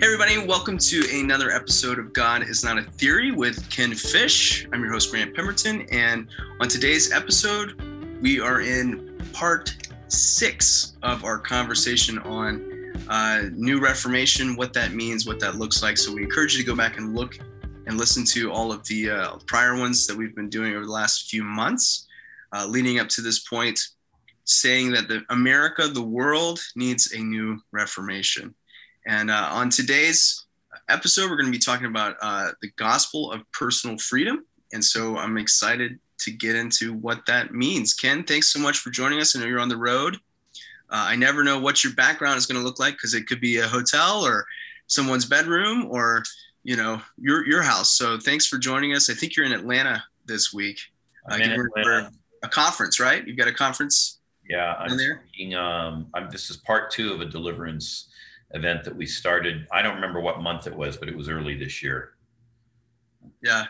Hey, everybody, welcome to another episode of God is Not a Theory with Ken Fish. I'm your host, Grant Pemberton, and on today's episode, we are in part six of our conversation on uh, New Reformation, what that means, what that looks like. So, we encourage you to go back and look and listen to all of the uh, prior ones that we've been doing over the last few months, uh, leading up to this point, saying that the America, the world, needs a new Reformation. And uh, on today's episode, we're going to be talking about uh, the gospel of personal freedom. And so I'm excited to get into what that means. Ken, thanks so much for joining us. I know you're on the road. Uh, I never know what your background is going to look like because it could be a hotel or someone's bedroom or you know your your house. So thanks for joining us. I think you're in Atlanta this week. I'm in Atlanta. A conference, right? You've got a conference. Yeah, I'm there. Speaking, um, I'm, this is part two of a deliverance event that we started. I don't remember what month it was, but it was early this year. Yeah,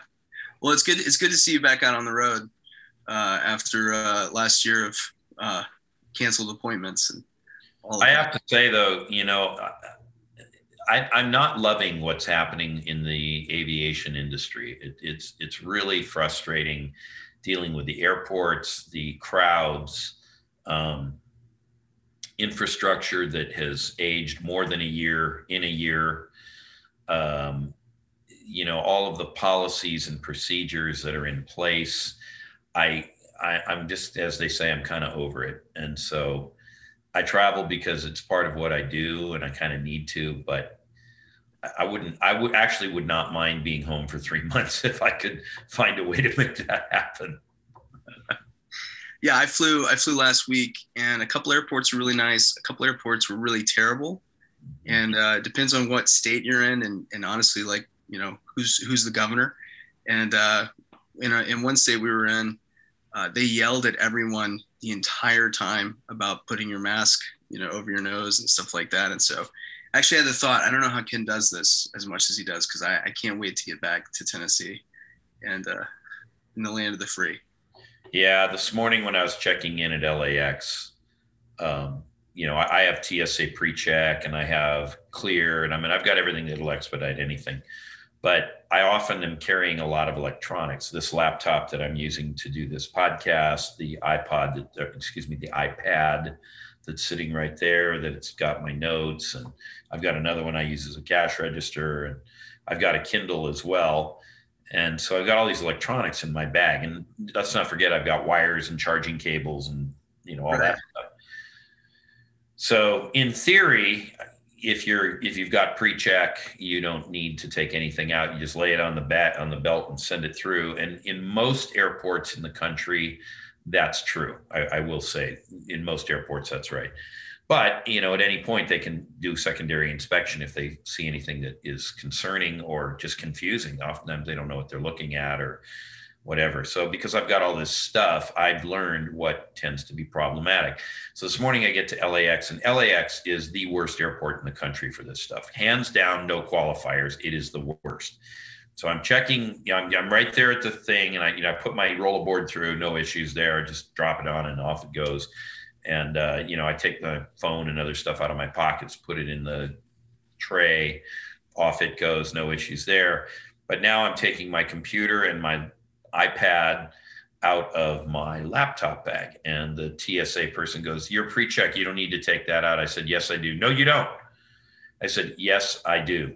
well, it's good. It's good to see you back out on the road uh, after uh, last year of uh, canceled appointments and all. I have to say though, you know, I, am not loving what's happening in the aviation industry. It, it's it's really frustrating dealing with the airports, the crowds. Um, infrastructure that has aged more than a year in a year um, you know all of the policies and procedures that are in place I, I i'm just as they say i'm kind of over it and so i travel because it's part of what i do and i kind of need to but I wouldn't. I would actually would not mind being home for three months if I could find a way to make that happen yeah, I flew I flew last week, and a couple airports were really nice. A couple airports were really terrible, and uh, it depends on what state you're in, and and honestly, like you know who's who's the governor, and uh, in a, in one state we were in, uh, they yelled at everyone the entire time about putting your mask you know over your nose and stuff like that, and so. actually, I had the thought I don't know how Ken does this as much as he does because I, I can't wait to get back to Tennessee and uh, in the land of the free. Yeah, this morning when I was checking in at LAX, um, you know, I, I have TSA pre-check and I have clear, and I mean, I've got everything that'll expedite anything. But I often am carrying a lot of electronics. This laptop that I'm using to do this podcast, the iPod, that, uh, excuse me, the iPad that's sitting right there, that it's got my notes, and I've got another one I use as a cash register, and I've got a Kindle as well and so I've got all these electronics in my bag. And let's not forget, I've got wires and charging cables and, you know, all right. that stuff. So in theory, if you're if you've got pre-check, you don't need to take anything out. You just lay it on the bat on the belt and send it through. And in most airports in the country, that's true. I, I will say in most airports, that's right. But you know, at any point they can do secondary inspection if they see anything that is concerning or just confusing. Oftentimes they don't know what they're looking at or whatever. So because I've got all this stuff, I've learned what tends to be problematic. So this morning I get to LAX and LAX is the worst airport in the country for this stuff. Hands down, no qualifiers. It is the worst. So I'm checking, you know, I'm, I'm right there at the thing and I, you know, I put my rollerboard through, no issues there. Just drop it on and off it goes and uh, you know i take my phone and other stuff out of my pockets put it in the tray off it goes no issues there. But now i'm taking my computer and my ipad out of my laptop bag. And the tsa person goes you're pre-check you don't need to take that out. I said yes i do. No you don't. I said yes i do.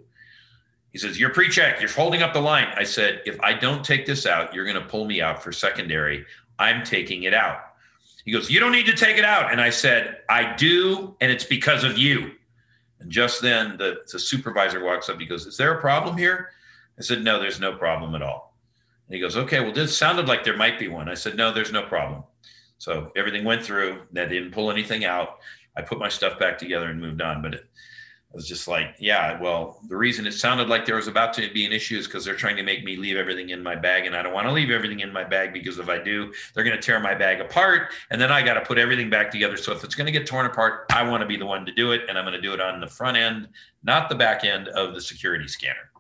He says you're pre-check you're holding up the line. I said if i don't take this out you're going to pull me out for secondary. I'm taking it out he goes, You don't need to take it out. And I said, I do, and it's because of you. And just then the, the supervisor walks up. He goes, Is there a problem here? I said, No, there's no problem at all. And he goes, Okay, well, this sounded like there might be one. I said, No, there's no problem. So everything went through. They didn't pull anything out. I put my stuff back together and moved on. But it, was just like, yeah, well, the reason it sounded like there was about to be an issue is because they're trying to make me leave everything in my bag. And I don't want to leave everything in my bag because if I do, they're going to tear my bag apart. And then I got to put everything back together. So if it's going to get torn apart, I want to be the one to do it. And I'm going to do it on the front end, not the back end of the security scanner.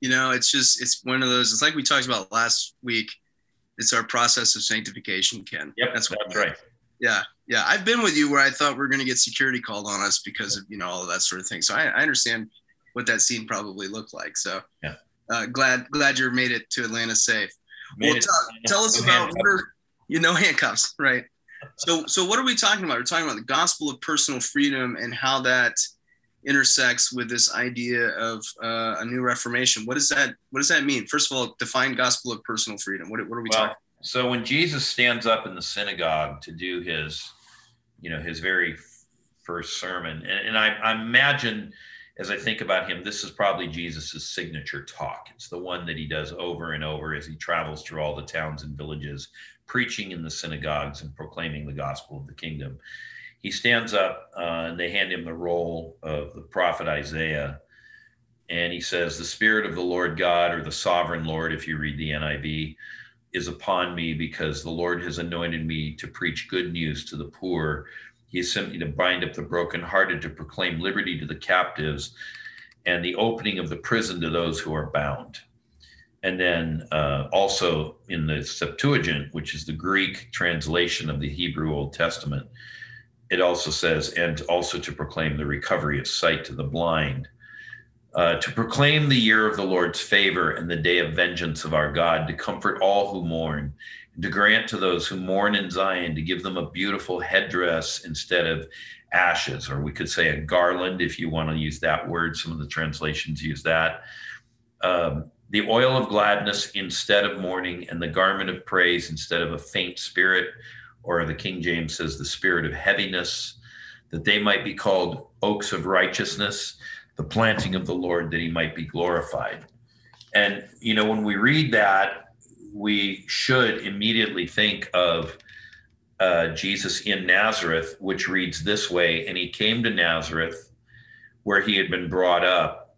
You know, it's just, it's one of those, it's like we talked about last week. It's our process of sanctification, Ken. Yep, that's, that's right. Yeah, yeah. I've been with you where I thought we are going to get security called on us because of you know all of that sort of thing. So I, I understand what that scene probably looked like. So yeah, uh, glad glad you made it to Atlanta safe. Made well, it- tell, us no about handcuffs. what are you know handcuffs, right? So so what are we talking about? We're talking about the gospel of personal freedom and how that intersects with this idea of uh, a new reformation. What does that what does that mean? First of all, define gospel of personal freedom. What, what are we Well, talking? so when Jesus stands up in the synagogue to do his, you know, his very first sermon, and, and I, I imagine as I think about him, this is probably Jesus's signature talk. It's the one that he does over and over as he travels through all the towns and villages, preaching in the synagogues and proclaiming the gospel of the kingdom. He stands up uh, and they hand him the roll of the prophet Isaiah. And he says, The Spirit of the Lord God, or the sovereign Lord, if you read the NIV, is upon me because the Lord has anointed me to preach good news to the poor. He has sent me to bind up the brokenhearted, to proclaim liberty to the captives, and the opening of the prison to those who are bound. And then uh, also in the Septuagint, which is the Greek translation of the Hebrew Old Testament, it also says, and also to proclaim the recovery of sight to the blind, uh, to proclaim the year of the Lord's favor and the day of vengeance of our God, to comfort all who mourn, and to grant to those who mourn in Zion, to give them a beautiful headdress instead of ashes, or we could say a garland if you want to use that word. Some of the translations use that. Um, the oil of gladness instead of mourning, and the garment of praise instead of a faint spirit, or the King James says the spirit of heaviness, that they might be called oaks of righteousness the planting of the Lord that he might be glorified. And, you know, when we read that, we should immediately think of uh, Jesus in Nazareth, which reads this way And he came to Nazareth, where he had been brought up.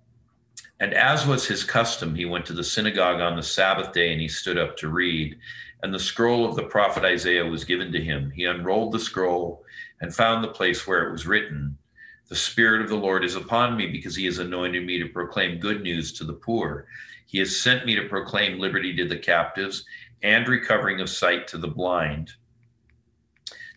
And as was his custom, he went to the synagogue on the Sabbath day and he stood up to read. And the scroll of the prophet Isaiah was given to him. He unrolled the scroll and found the place where it was written. The Spirit of the Lord is upon me because he has anointed me to proclaim good news to the poor. He has sent me to proclaim liberty to the captives and recovering of sight to the blind,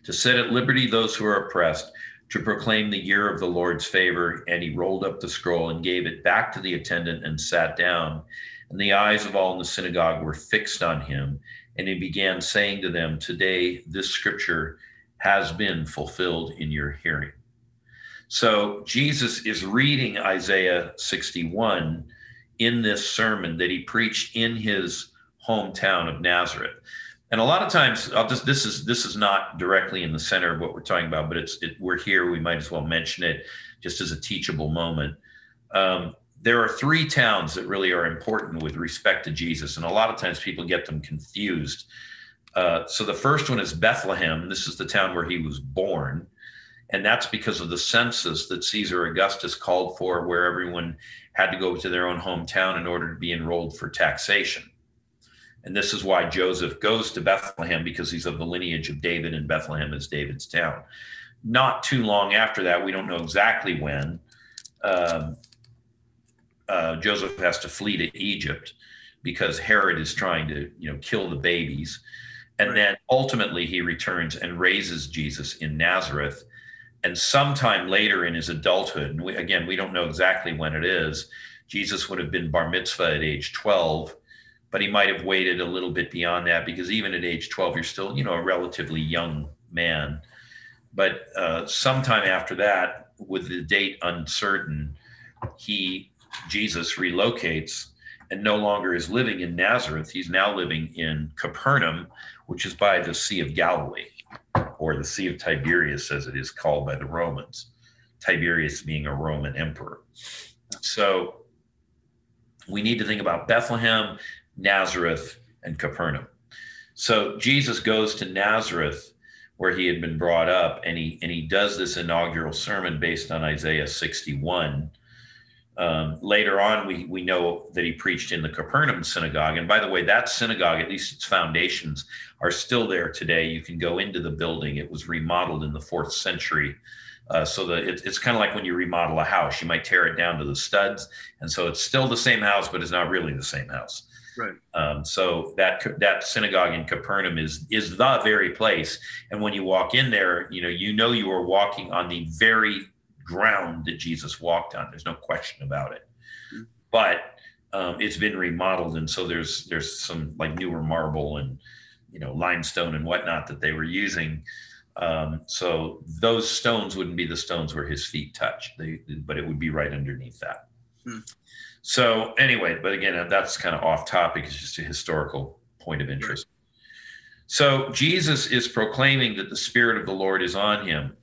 to set at liberty those who are oppressed, to proclaim the year of the Lord's favor. And he rolled up the scroll and gave it back to the attendant and sat down. And the eyes of all in the synagogue were fixed on him. And he began saying to them, Today this scripture has been fulfilled in your hearing. So Jesus is reading Isaiah 61 in this sermon that he preached in his hometown of Nazareth. And a lot of times, I'll just this is this is not directly in the center of what we're talking about, but it's it, we're here. We might as well mention it just as a teachable moment. Um, there are three towns that really are important with respect to Jesus, and a lot of times people get them confused. Uh, so the first one is Bethlehem. This is the town where he was born. And that's because of the census that Caesar Augustus called for, where everyone had to go to their own hometown in order to be enrolled for taxation. And this is why Joseph goes to Bethlehem because he's of the lineage of David, and Bethlehem is David's town. Not too long after that, we don't know exactly when, um, uh, Joseph has to flee to Egypt because Herod is trying to, you know, kill the babies. And Right. then ultimately he returns and raises Jesus in Nazareth and sometime later in his adulthood, and we, again, we don't know exactly when it is, Jesus would have been bar mitzvah at age 12, but he might have waited a little bit beyond that because even at age 12, you're still, you know, a relatively young man. But uh, sometime after that, with the date uncertain, he, Jesus, relocates and no longer is living in Nazareth. He's now living in Capernaum, which is by the Sea of Galilee or the Sea of Tiberias, as it is called by the Romans. Tiberius being a Roman emperor. So we need to think about Bethlehem, Nazareth, and Capernaum. So Jesus goes to Nazareth where he had been brought up and he and he does this inaugural sermon based on Isaiah 61. Um, later on, we, we know that he preached in the Capernaum synagogue. And by the way, that synagogue, at least its foundations, are still there today. You can go into the building. It was remodeled in the fourth century. Uh, so that it, it's kind of like when you remodel a house, you might tear it down to the studs. And so it's still the same house, but it's not really the same house. Right. Um, so that that synagogue in Capernaum is is the very place. And when you walk in there, you know you know you are walking on the very ground that Jesus walked on. There's no question about it. Mm-hmm. But um, it's been remodeled, and so there's there's some like newer marble and you know limestone and whatnot that they were using. Um, so those stones wouldn't be the stones where his feet touch, they, but it would be right underneath that. Hmm. So anyway, but again, that's kind of off topic. It's just a historical point of interest. So Jesus is proclaiming that the Spirit of the Lord is on him.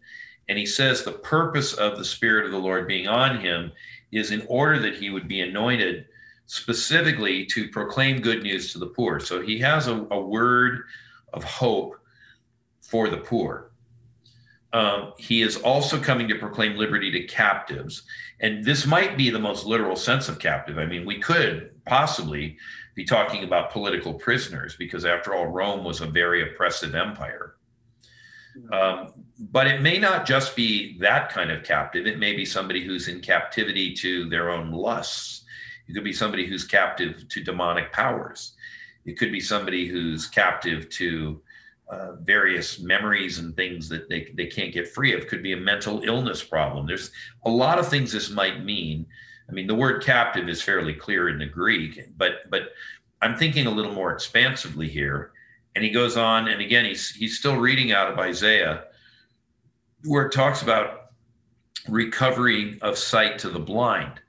And he says the purpose of the Spirit of the Lord being on him is in order that he would be anointed specifically to proclaim good news to the poor. So he has a, a word of hope for the poor. Um, he is also coming to proclaim liberty to captives. And this might be the most literal sense of captive. I mean, we could possibly be talking about political prisoners because, after all, Rome was a very oppressive empire. Um, but it may not just be that kind of captive. It may be somebody who's in captivity to their own lusts. It could be somebody who's captive to demonic powers. It could be somebody who's captive to uh, various memories and things that they, they can't get free of. Could be a mental illness problem. There's a lot of things this might mean. I mean, the word captive is fairly clear in the Greek, but but I'm thinking a little more expansively here. And he goes on, and again, he's he's still reading out of Isaiah, where it talks about recovery of sight to the blind.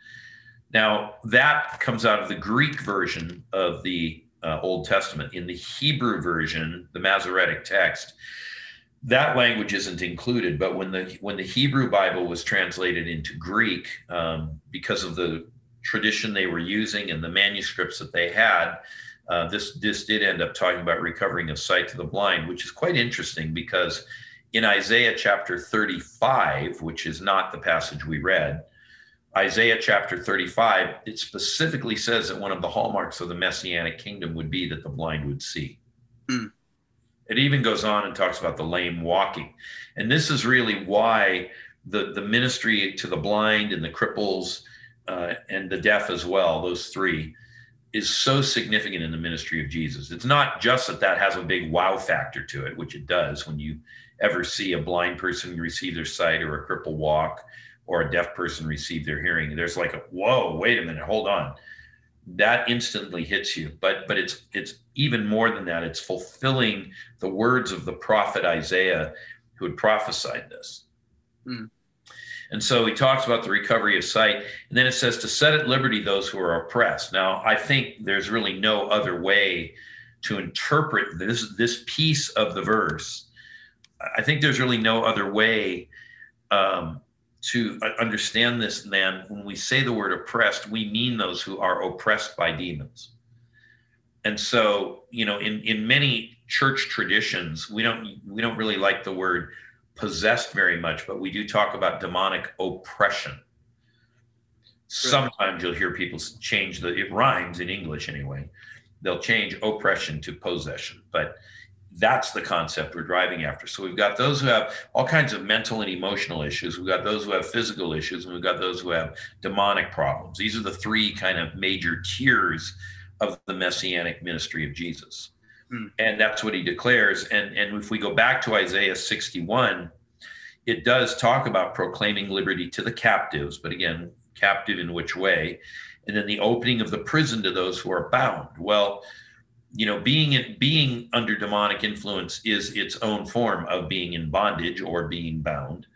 Now, that comes out of the Greek version of the uh, Old Testament. In the Hebrew version, the Masoretic text, that language isn't included. But when the when the Hebrew Bible was translated into Greek, um, because of the tradition they were using and the manuscripts that they had, uh, this this did end up talking about recovering of sight to the blind, which is quite interesting because in Isaiah chapter 35, which is not the passage we read, Isaiah chapter 35, it specifically says that one of the hallmarks of the messianic kingdom would be that the blind would see. Mm. It even goes on and talks about the lame walking. And this is really why the, the ministry to the blind and the cripples uh, and the deaf as well, those three, is so significant in the ministry of Jesus. It's not just that that has a big wow factor to it, which it does when you ever see a blind person receive their sight or a cripple walk or a deaf person receive their hearing. There's like a whoa wait a minute hold on. That instantly hits you. But but it's it's even more than that. It's fulfilling the words of the prophet isaiah who had prophesied this. Mm. And so he talks about the recovery of sight and then it says to set at liberty those who are oppressed. Now i think there's really no other way to interpret this this piece of the verse. I think there's really no other way um, to understand this than when we say the word oppressed we mean those who are oppressed by demons. And so you know in in many church traditions we don't we don't really like the word possessed very much but we do talk about demonic oppression sometimes you'll hear people change the it rhymes in english anyway they'll change oppression to possession but that's the concept we're driving after. So we've got those who have all kinds of mental and emotional issues. We've got those who have physical issues, and we've got those who have demonic problems. These are the three kind of major tiers of the messianic ministry of Jesus. Hmm. And that's what he declares. And, and if we go back to Isaiah 61, it does talk about proclaiming liberty to the captives, but again, captive in which way? And then the opening of the prison to those who are bound. Well, you know being being under demonic influence is its own form of being in bondage or being bound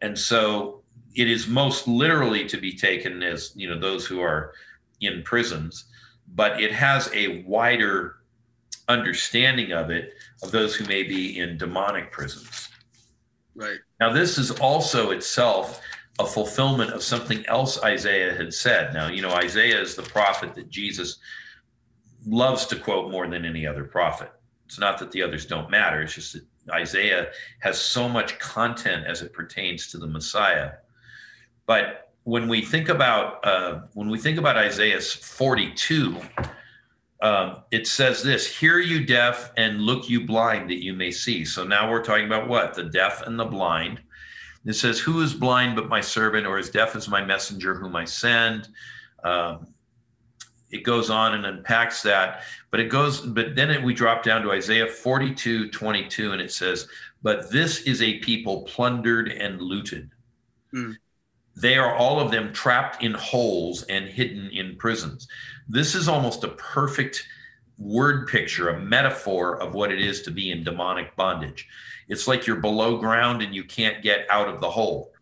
and so it is most literally to be taken as you know those who are in prisons but it has a wider understanding of it of those who may be in demonic prisons right now this is also itself a fulfillment of something else isaiah had said now you know isaiah is the prophet that jesus loves to quote more than any other prophet. It's not that the others don't matter. It's just that Isaiah has so much content as it pertains to the Messiah. But when we think about uh, when we think about Isaiah 42, um, it says this: "Hear you deaf, and look you blind, that you may see." So now we're talking about what the deaf and the blind. It says, "Who is blind but my servant, or as deaf as my messenger whom I send?" Um, it goes on and unpacks that. But it goes, but then it, we drop down to Isaiah 42, 22, and it says, But this is a people plundered and looted. Mm. They are all of them trapped in holes and hidden in prisons. This is almost a perfect word picture, a metaphor of what it is to be in demonic bondage. It's like you're below ground and you can't get out of the hole.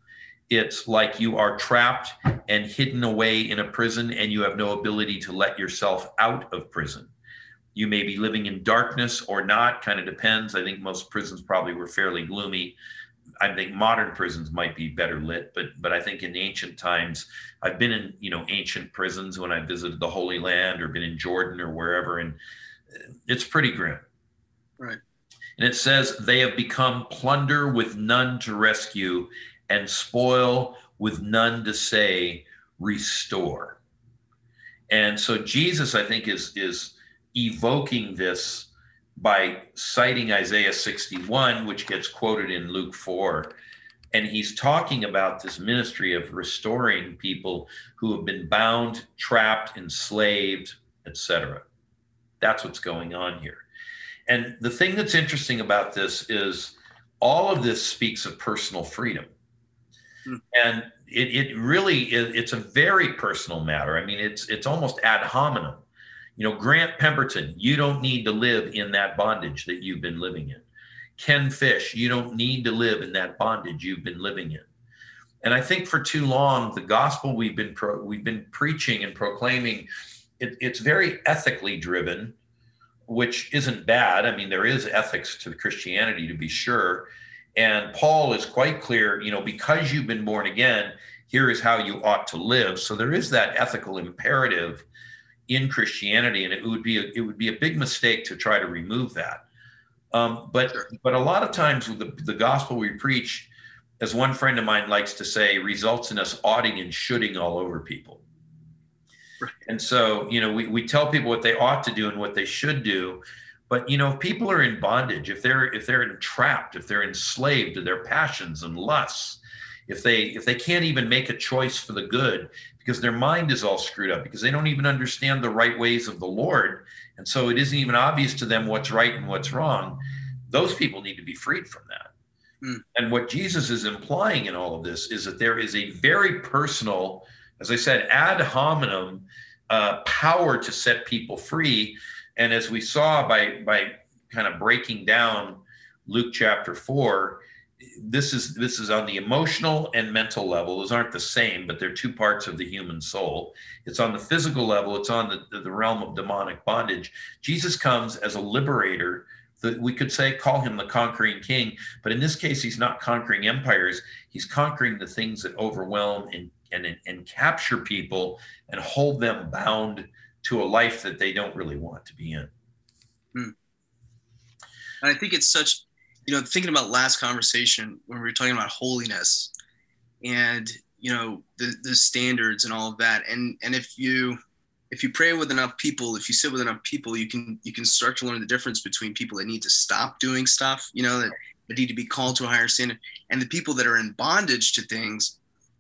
It's like you are trapped and hidden away in a prison and you have no ability to let yourself out of prison. You may be living in darkness or not, kind of depends. I think most prisons probably were fairly gloomy. I think modern prisons might be better lit, but but I think in ancient times, I've been in you know ancient prisons when I visited the Holy Land or been in Jordan or wherever, and uh, it's pretty grim. Right. And it says they have become plunder with none to rescue, and spoil with none to say restore. And so Jesus, I think, is is evoking this by citing Isaiah 61, which gets quoted in Luke 4. And he's talking about this ministry of restoring people who have been bound, trapped, enslaved, etc. That's what's going on here. And the thing that's interesting about this is all of this speaks of personal freedom. Hmm. And it, it really is, it's a very personal matter. I mean, it's it's almost ad hominem you know, Grant Pemberton, you don't need to live in that bondage that you've been living in. Ken Fish, you don't need to live in that bondage you've been living in. And I think for too long, the gospel we've been pro- we've been preaching and proclaiming, it, it's very ethically driven, which isn't bad. I mean, there is ethics to Christianity to be sure. And Paul is quite clear, you know, because you've been born again, here is how you ought to live. So there is that ethical imperative in Christianity, and it would be a, it would be a big mistake to try to remove that. Um, but sure. but a lot of times the, the gospel we preach, as one friend of mine likes to say, results in us oughting and shoulding all over people. Right. And so you know we, we tell people what they ought to do and what they should do. But you know, if people are in bondage, if they're if they're entrapped, if they're enslaved to their passions and lusts, if they if they can't even make a choice for the good because their mind is all screwed up because they don't even understand the right ways of the Lord. And so it isn't even obvious to them what's right and what's wrong. Those people need to be freed from that. Mm. And what Jesus is implying in all of this is that there is a very personal, as I said, ad hominem uh, power to set people free. And as we saw by by kind of breaking down Luke chapter four, this is this is on the emotional and mental level. Those aren't the same but they're two parts of the human soul. It's on the physical level. It's on the, the realm of demonic bondage. Jesus comes as a liberator that we could say call him the conquering king. But in this case he's not conquering empires. He's conquering the things that overwhelm and and, and capture people and hold them bound to a life that they don't really want to be in. Hmm. and i think it's such you know, thinking about last conversation when we were talking about holiness and you know the the standards and all of that, and and if you if you pray with enough people, if you sit with enough people, you can you can start to learn the difference between people that need to stop doing stuff, you know, that, that need to be called to a higher standard, and the people that are in bondage to things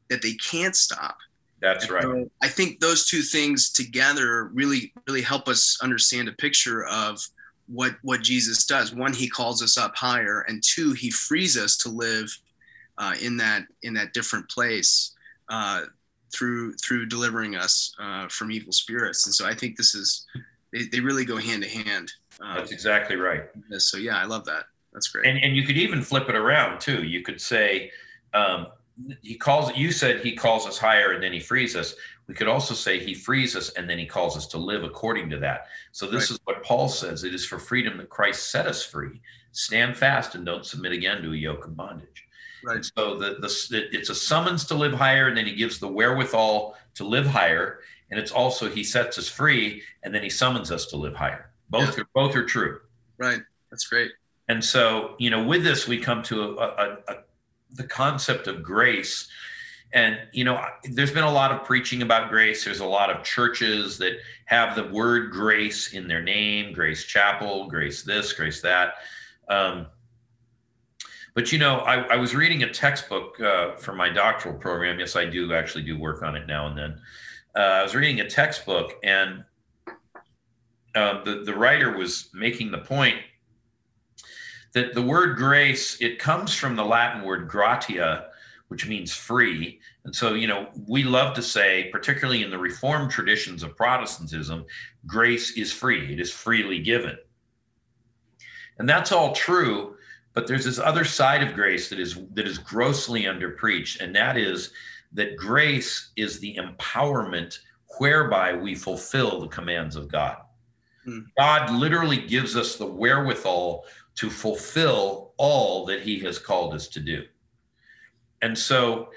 that they can't stop. That's right. So I think those two things together really really help us understand a picture of what what Jesus does. One, he calls us up higher, and two, he frees us to live uh, in that in that different place uh, through through delivering us uh, from evil spirits. And so I think this is they, they really go hand to hand. Um, That's exactly right. So yeah, I love that. That's great. And and you could even flip it around too. You could say. Um, he calls you said he calls us higher and then he frees us we could also say he frees us and then he calls us to live according to that. So this right. is what Paul says it is for freedom that Christ set us free. Stand fast and don't submit again to a yoke of bondage. Right. And so the, the it's a summons to live higher, and then he gives the wherewithal to live higher. And it's also he sets us free, and then he summons us to live higher. Both yeah. are both are true. Right. That's great. And so you know, with this, we come to a, a, a the concept of grace and you know there's been a lot of preaching about grace. There's a lot of churches that have the word grace in their name grace chapel grace this grace that. Um, but you know I, I, was reading a textbook uh, for my doctoral program. Yes i do actually do work on it now and then. Uh, i was reading a textbook and uh, the, the writer was making the point that the word grace, it comes from the Latin word gratia, which means free. And so, you know, we love to say, particularly in the Reformed traditions of Protestantism, grace is free, it is freely given. And that's all true, but there's this other side of grace that is that is grossly underpreached, and that is that grace is the empowerment whereby we fulfill the commands of God. Hmm. God literally gives us the wherewithal to fulfill all that he has called us to do. And so,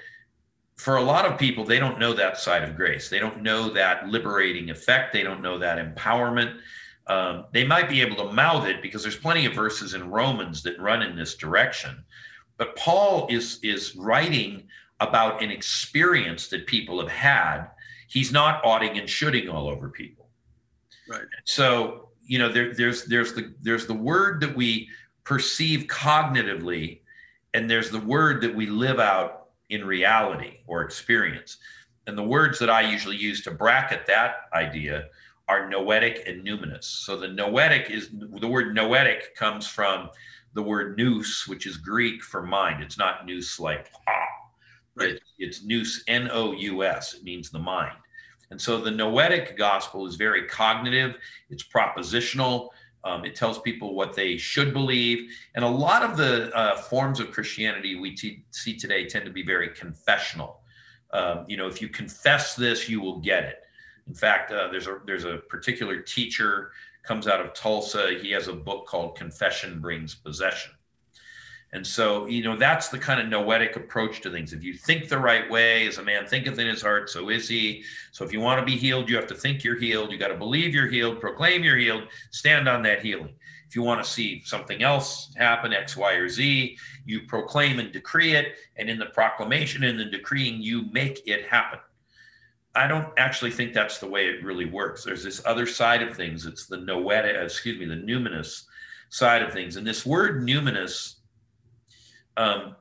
for a lot of people, they don't know that side of grace. They don't know that liberating effect. They don't know that empowerment. Um, they might be able to mouth it because there's plenty of verses in Romans that run in this direction. But Paul is is writing about an experience that people have had. He's not oughting and shooting all over people. Right. So you know there, there's there's the there's the word that we perceive cognitively, and there's the word that we live out in reality or experience. And the words that I usually use to bracket that idea are noetic and numinous. So the noetic is the word noetic comes from the word nous, which is Greek for mind. It's not nous like ah. Right. It, it's nous, N O U S. It means the mind. And so the noetic gospel is very cognitive, it's propositional. Um, it tells people what they should believe. And a lot of the uh, forms of Christianity we t- see today tend to be very confessional. Um, you know, if you confess this, you will get it. In fact, uh, there's a there's a particular teacher comes out of Tulsa. He has a book called Confession Brings Possession. And so, you know, that's the kind of noetic approach to things. If you think the right way, as a man thinketh in his heart, so is he. So if you want to be healed, you have to think you're healed. You got to believe you're healed, proclaim you're healed, stand on that healing. If you want to see something else happen, X, Y, or Z, you proclaim and decree it. And in the proclamation and the decreeing, you make it happen. I don't actually think that's the way it really works. There's this other side of things. It's the noetic, excuse me, the numinous side of things. And this word numinous, um,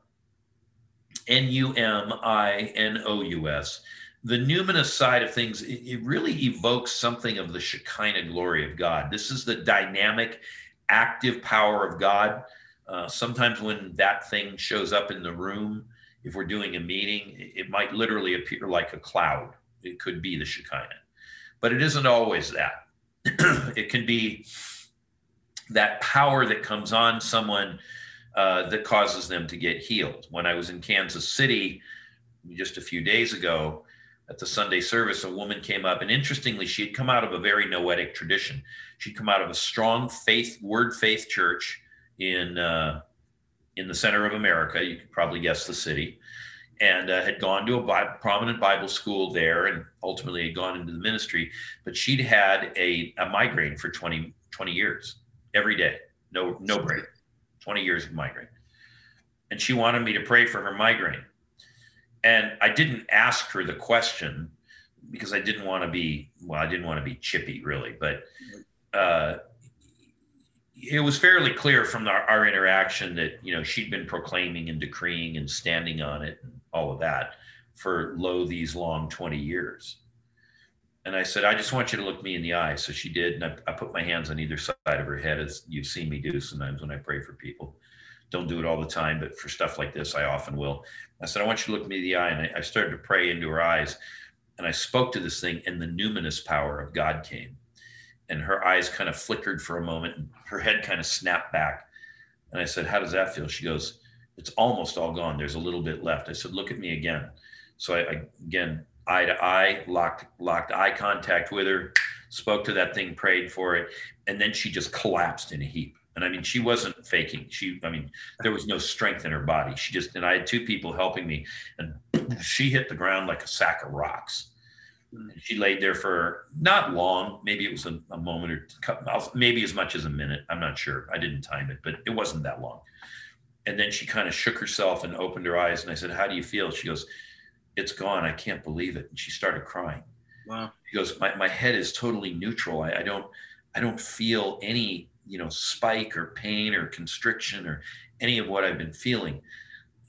N U M I N O U S, the numinous side of things, it, it, really evokes something of the Shekinah glory of God. This is the dynamic, active power of God. Uh, sometimes when that thing shows up in the room, if we're doing a meeting, it might literally appear like a cloud it could be the Shekinah, but it isn't always that. it can be that power that comes on someone uh, that causes them to get healed. When I was in Kansas City just a few days ago at the Sunday service, a woman came up, and interestingly, she had come out of a very noetic tradition. She'd come out of a strong faith, word faith church in uh, in the center of America. You could probably guess the city and uh, had gone to a prominent Bible school there and ultimately had gone into the ministry. But she'd had a, a migraine for 20, 20 years, every day, no, no break, 20 years of migraine. And she wanted me to pray for her migraine. And I didn't ask her the question because I didn't want to be, well, I didn't want to be chippy really, but uh, it was fairly clear from our, interaction that you know she'd been proclaiming and decreeing and standing on it and all of that for lo these long 20 years and i said i just want you to look me in the eye. So she did and I, I put my hands on either side of her head as you've seen me do sometimes when i pray for people. Don't do it all the time but for stuff like this i often will. I said i want you to look me in the eye and I, I started to pray into her eyes and i spoke to this thing and the numinous power of god came. And her eyes kind of flickered for a moment and her head kind of snapped back. And i said how does that feel? She goes it's almost all gone. There's a little bit left. I said look at me again. So i, I again eye to eye locked locked eye contact with her spoke to that thing prayed for it and then she just collapsed in a heap and i mean she wasn't faking she i mean there was no strength in her body she just and i had two people helping me and she hit the ground like a sack of rocks she laid there for not long. Maybe it was a, a moment or maybe as much as a minute. I'm not sure. I didn't time it, but it wasn't that long. And then she kind of shook herself and opened her eyes. And I said, How do you feel? She goes, It's gone. I can't believe it. And she started crying. Wow. She goes, My, my head is totally neutral. I, I don't I don't feel any, you know, spike or pain or constriction or any of what I've been feeling.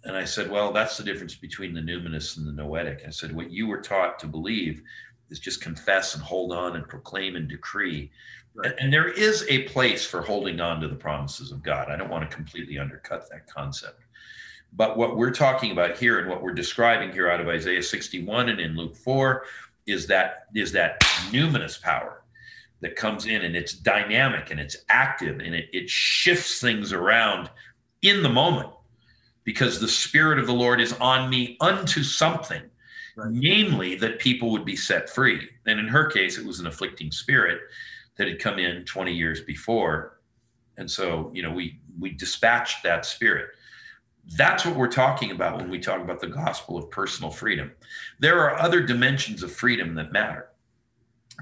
And I said, Well, that's the difference between the numinous and the noetic. I said, What you were taught to believe is just confess and hold on and proclaim and decree. Right. And, and there is a place for holding on to the promises of God. I don't want to completely undercut that concept. But what we're talking about here and what we're describing here out of Isaiah 61 and in Luke 4 is that is that numinous power that comes in and it's dynamic and it's active and it, it shifts things around in the moment because the spirit of the Lord is on me unto something, right. namely that people would be set free. And in her case, it was an afflicting spirit that had come in 20 years before. And so, you know, we we dispatched that spirit. That's what we're talking about when we talk about the gospel of personal freedom. There are other dimensions of freedom that matter.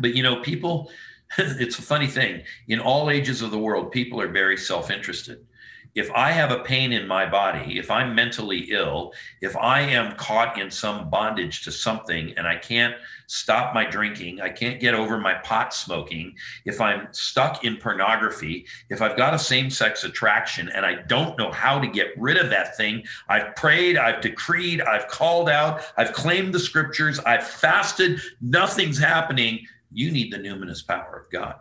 But, you know, people, it's a funny thing. In all ages of the world, people are very self interested if I have a pain in my body, if I'm mentally ill, if I am caught in some bondage to something and I can't stop my drinking, I can't get over my pot smoking, if I'm stuck in pornography, if I've got a same sex attraction and I don't know how to get rid of that thing, I've prayed, I've decreed, I've called out, I've claimed the scriptures, I've fasted, nothing's happening. You need the numinous power of God.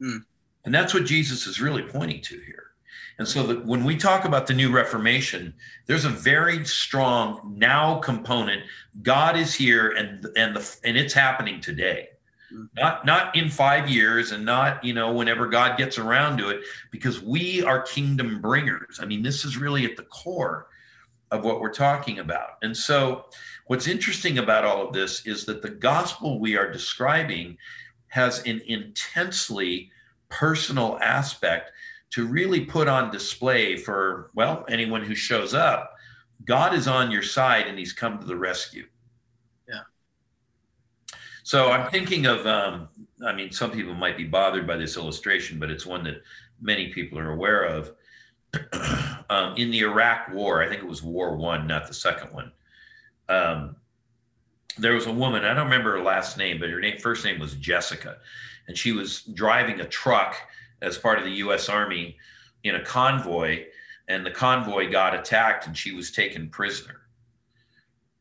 Hmm. And that's what Jesus is really pointing to here. And so that when we talk about the new Reformation, there's a very strong now component. God is here and and the and it's happening today. Mm-hmm. Not not in five years and not, you know, whenever God gets around to it, because we are kingdom bringers. I mean, this is really at the core of what we're talking about. And so what's interesting about all of this is that the gospel we are describing has an intensely personal aspect to really put on display for, well, anyone who shows up, God is on your side and he's come to the rescue. Yeah. So I'm thinking of, um, I mean, some people might be bothered by this illustration, but it's one that many people are aware of. um, in the Iraq War, I think it was War One, not the second one. Um, there was a woman. I don't remember her last name, but her name, first name was Jessica, and she was driving a truck as part of the U.S. Army in a convoy, and the convoy got attacked, and she was taken prisoner.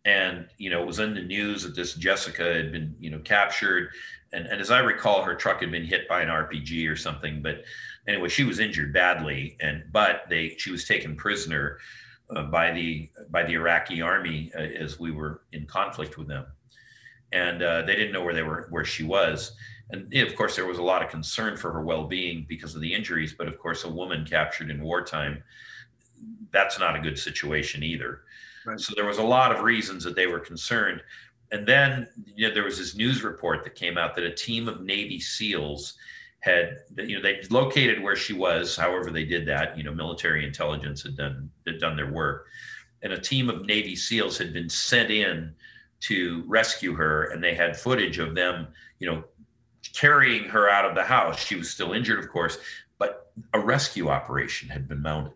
And you know, it was in the news that this Jessica had been you know captured, and, and as I recall, her truck had been hit by an RPG or something. But anyway, she was injured badly, and but they she was taken prisoner uh, by the by the Iraqi army uh, as we were in conflict with them, and uh, they didn't know where they were where she was and of course there was a lot of concern for her well-being because of the injuries but of course a woman captured in wartime that's not a good situation either. Right. so there was a lot of reasons that they were concerned. And then you know, there was this news report that came out that a team of navy seals had you know they located where she was however they did that you know military intelligence had done had done their work. And a team of navy seals had been sent in to rescue her and they had footage of them you know carrying her out of the house. She was still injured, of course, but a rescue operation had been mounted.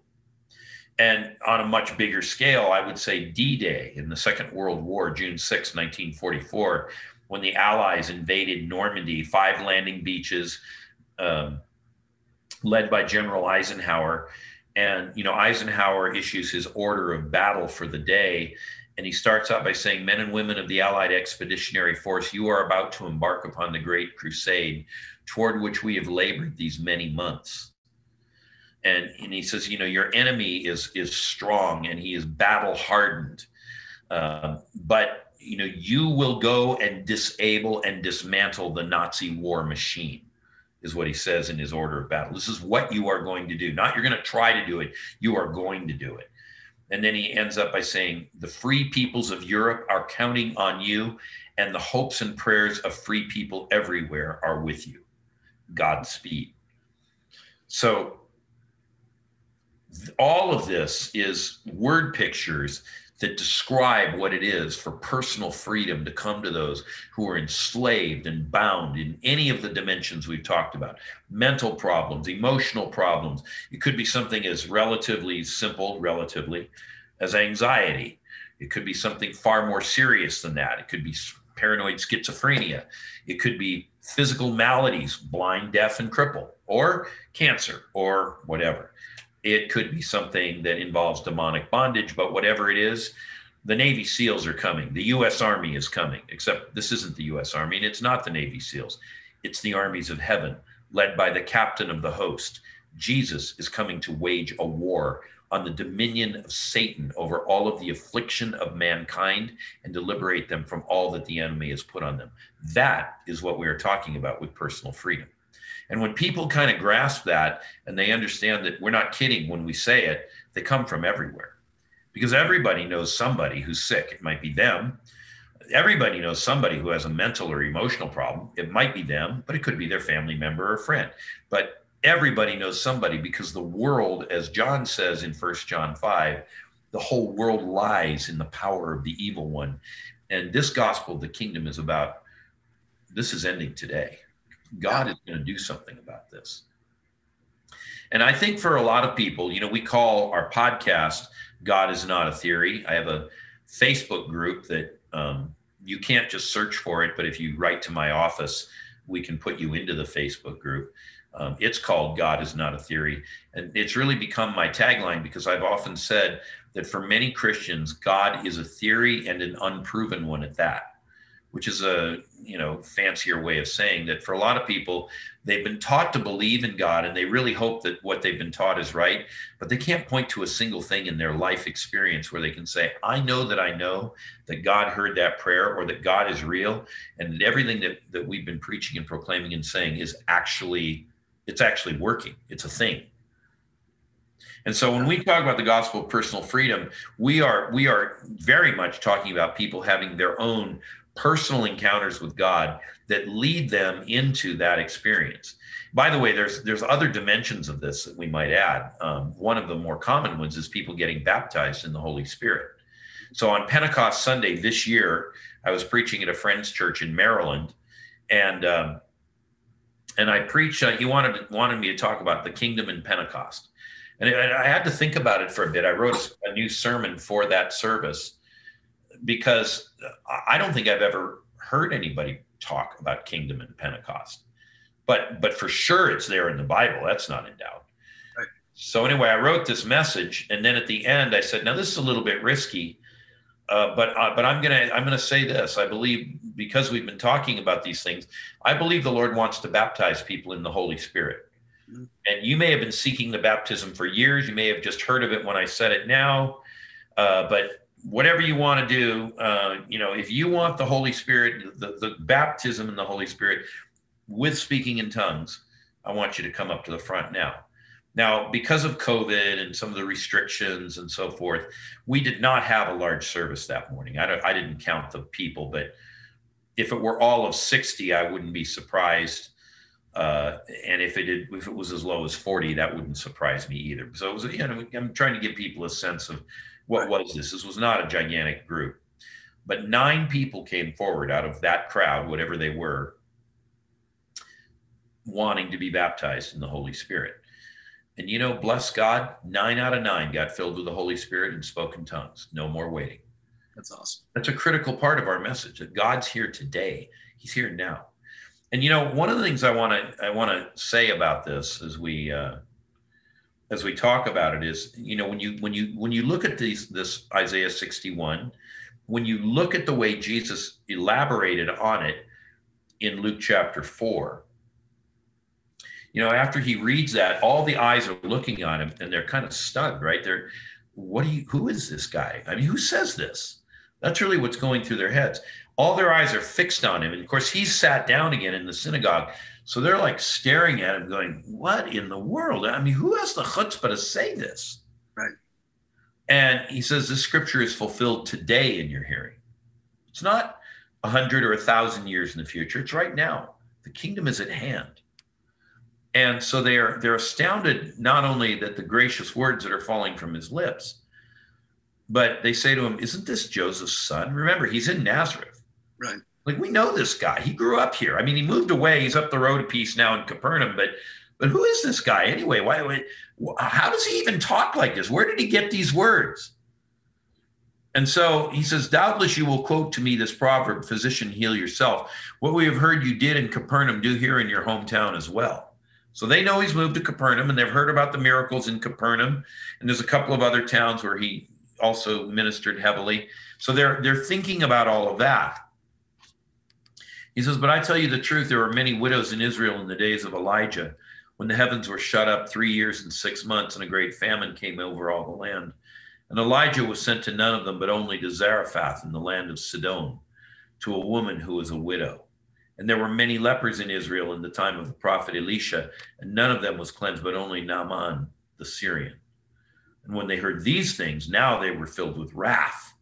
And on a much bigger scale, I would say D Day in the Second World War, June 6, 1944, when the Allies invaded Normandy, five landing beaches, um, led by General Eisenhower. And, you know, Eisenhower issues his order of battle for the day and he starts out by saying, Men and women of the Allied Expeditionary Force, you are about to embark upon the great crusade toward which we have labored these many months. And, and he says, You know, your enemy is, is strong and he is battle hardened. Um, but, you know, you will go and disable and dismantle the Nazi war machine is what he says in his order of battle. This is what you are going to do. Not you're going to try to do it, you are going to do it. And then he ends up by saying, The free peoples of Europe are counting on you, and the hopes and prayers of free people everywhere are with you. Godspeed. So, all of this is word pictures that describe what it is for personal freedom to come to those who are enslaved and bound in any of the dimensions we've talked about mental problems, emotional problems. It could be something as relatively simple, relatively, as anxiety. It could be something far more serious than that. It could be paranoid schizophrenia. It could be physical maladies, blind, deaf, and cripple, or cancer, or whatever. It could be something that involves demonic bondage, but whatever it is, the Navy SEALs are coming. The U.S. Army is coming, except this isn't the U.S. Army and it's not the Navy SEALs. It's the armies of heaven, led by the captain of the host. Jesus is coming to wage a war on the dominion of Satan over all of the affliction of mankind and to liberate them from all that the enemy has put on them. That is what we are talking about with personal freedom. And when people kind of grasp that and they understand that we're not kidding when we say it, they come from everywhere because everybody knows somebody who's sick. It might be them. Everybody knows somebody who has a mental or emotional problem. It might be them, but it could be their family member or friend. But everybody knows somebody because the world, as John says in First John 5, the whole world lies in the power of the evil one. And this gospel, the kingdom, is about this is ending today. God is going to do something about this. And I think for a lot of people, you know, we call our podcast God is Not a Theory. I have a Facebook group that um, you can't just search for it, but if you write to my office, we can put you into the Facebook group. Um, it's called God is Not a Theory. And it's really become my tagline because I've often said that for many Christians, God is a theory and an unproven one at that which is a you know fancier way of saying that for a lot of people they've been taught to believe in god and they really hope that what they've been taught is right but they can't point to a single thing in their life experience where they can say i know that i know that god heard that prayer or that god is real and that everything that, that we've been preaching and proclaiming and saying is actually it's actually working. It's a thing. And so when we talk about the gospel of personal freedom, we are we are very much talking about people having their own personal encounters with God that lead them into that experience. By the way, there's there's other dimensions of this that we might add. Um, one of the more common ones is people getting baptized in the Holy Spirit. So on Pentecost Sunday this year, I was preaching at a friend's church in Maryland, and um, and I preached. Uh, he wanted wanted me to talk about the kingdom in Pentecost, and I had to think about it for a bit. I wrote a new sermon for that service because I don't think I've ever heard anybody talk about kingdom and Pentecost. But but for sure it's there in the Bible. That's not in doubt. Right. So anyway, I wrote this message, and then at the end I said, "Now this is a little bit risky, uh, but uh, but I'm gonna I'm gonna say this. I believe because we've been talking about these things, I believe the Lord wants to baptize people in the Holy Spirit." Mm-hmm. And you may have been seeking the baptism for years. You may have just heard of it when I said it now. Uh, but whatever you want to do, uh, you know, if you want the Holy Spirit, the, the baptism in the Holy Spirit with speaking in tongues, I want you to come up to the front now. Now, because of COVID and some of the restrictions and so forth, we did not have a large service that morning. I, I didn't count the people, but if it were all of 60, I wouldn't be surprised. Uh, and if it did, if it was as low as 40, that wouldn't surprise me either. So it was, you know, I'm trying to give people a sense of what was this? This was not a gigantic group, but nine people came forward out of that crowd, whatever they were, wanting to be baptized in the Holy Spirit. And you know, bless God, nine out of nine got filled with the Holy Spirit and spoke in tongues. No more waiting. That's awesome. That's a critical part of our message that God's here today. He's here now. And you know, one of the things I want to I want to say about this as we uh, as we talk about it is you know when you when you when you look at these this isaiah 61 when you look at the way jesus elaborated on it in luke chapter 4 you know after he reads that all the eyes are looking on him and they're kind of stunned right? They're what do you who is this guy? I mean who says this? That's really what's going through their heads. All their eyes are fixed on him. And of course he's sat down again in the synagogue so they're like staring at him, going, What in the world? I mean, who has the chutzpah to say this? Right. And he says, This scripture is fulfilled today in your hearing. It's not a hundred or a thousand years in the future. It's right now. The kingdom is at hand. And so they are they're astounded not only that the gracious words that are falling from his lips, but they say to him, Isn't this Joseph's son? Remember, he's in Nazareth. Right. Like we know this guy. He grew up here. I mean, he moved away. He's up the road a piece now in Capernaum. But but who is this guy anyway? Why? why how does he even talk like this? Where did he get these words? And so he says, Doubtless you will quote to me this proverb, Physician, heal yourself. What we have heard you did in Capernaum, do here in your hometown as well. So they know he's moved to Capernaum and they've heard about the miracles in Capernaum. And there's a couple of other towns where he also ministered heavily. So they're they're thinking about all of that. He says, But I tell you the truth, there were many widows in Israel in the days of Elijah, when the heavens were shut up three years and six months, and a great famine came over all the land. And Elijah was sent to none of them, but only to Zarephath in the land of Sidon, to a woman who was a widow. And there were many lepers in Israel in the time of the prophet Elisha, and none of them was cleansed, but only Naaman the Syrian. And when they heard these things, now they were filled with wrath.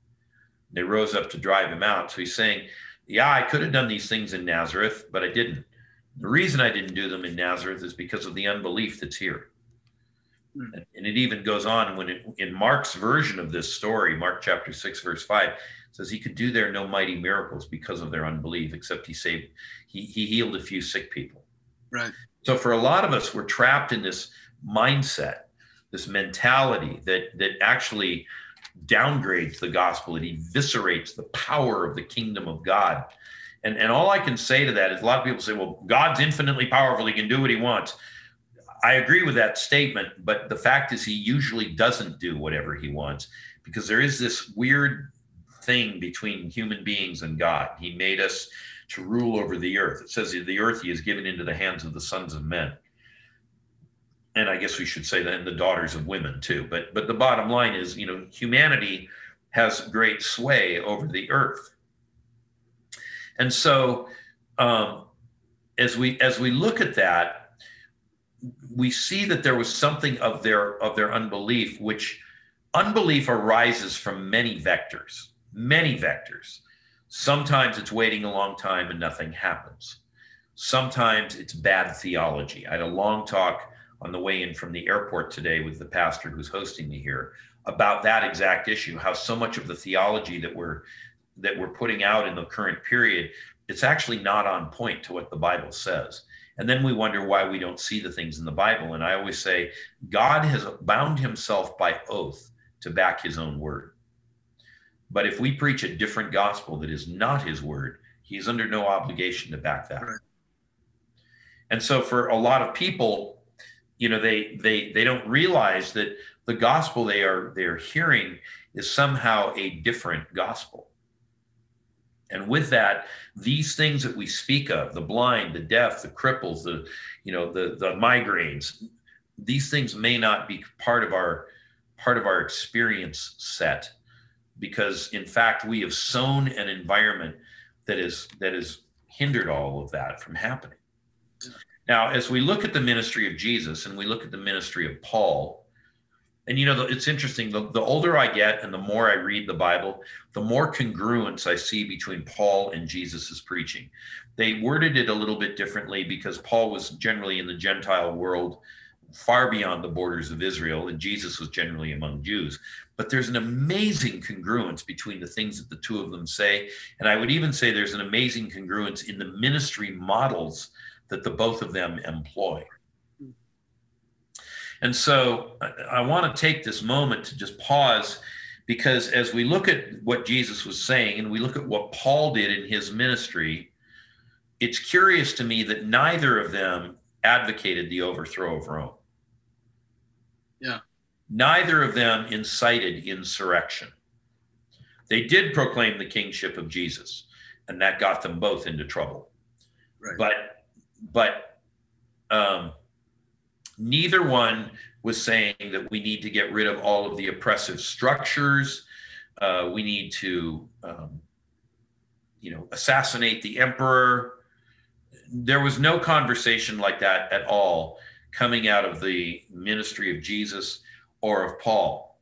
They rose up to drive him out. So he's saying, Yeah, I could have done these things in Nazareth, but I didn't. The reason I didn't do them in Nazareth is because of the unbelief that's here. Hmm. And it even goes on when it, in Mark's version of this story, Mark chapter 6, verse 5, says he could do there no mighty miracles because of their unbelief, except he saved, he, he healed a few sick people. Right. So for a lot of us, we're trapped in this mindset, this mentality that that actually downgrades the gospel, it eviscerates the power of the kingdom of God. And, and all I can say to that is a lot of people say, well, God's infinitely powerful, he can do what he wants. I agree with that statement, but the fact is, he usually doesn't do whatever he wants because there is this weird thing between human beings and God. He made us to rule over the earth. It says the earth he has given into the hands of the sons of men. And I guess we should say that the daughters of women too. But but the bottom line is, you know, humanity has great sway over the earth. And so um, as we as we look at that, we see that there was something of their of their unbelief which unbelief arises from many vectors many vectors sometimes it's waiting a long time and nothing happens sometimes it's bad theology i had a long talk on the way in from the airport today with the pastor who's hosting me here about that exact issue how so much of the theology that we're that we're putting out in the current period it's actually not on point to what the bible says and then we wonder why we don't see the things in the Bible. And I always say, God has bound himself by oath to back his own word. But if we preach a different gospel that is not his word, he is under no obligation to back that. And so for a lot of people, you know, they they they don't realize that the gospel they are they're hearing is somehow a different gospel. And with that, these things that we speak of, the blind, the deaf, the cripples, the, you know, the, the migraines, these things may not be part of our part of our experience set because in fact we have sown an environment that is that has hindered all of that from happening. Now, as we look at the ministry of Jesus and we look at the ministry of Paul, and you know it's interesting the, the older i get and the more i read the bible the more congruence i see between paul and jesus's preaching. They worded it a little bit differently because paul was generally in the gentile world far beyond the borders of israel and jesus was generally among jews. But there's an amazing congruence between the things that the two of them say. And i would even say there's an amazing congruence in the ministry models that the both of them employ hmm. and so I, I want to take this moment to just pause because as we look at what Jesus was saying and we look at what Paul did in his ministry, it's curious to me that neither of them advocated the overthrow of Rome. Yeah. Neither of them incited insurrection. They did proclaim the kingship of Jesus, and that got them both into trouble. Right. But but um, neither one was saying that we need to get rid of all of the oppressive structures. Uh, we need to, um, you know, assassinate the emperor. There was no conversation like that at all coming out of the ministry of Jesus or of Paul.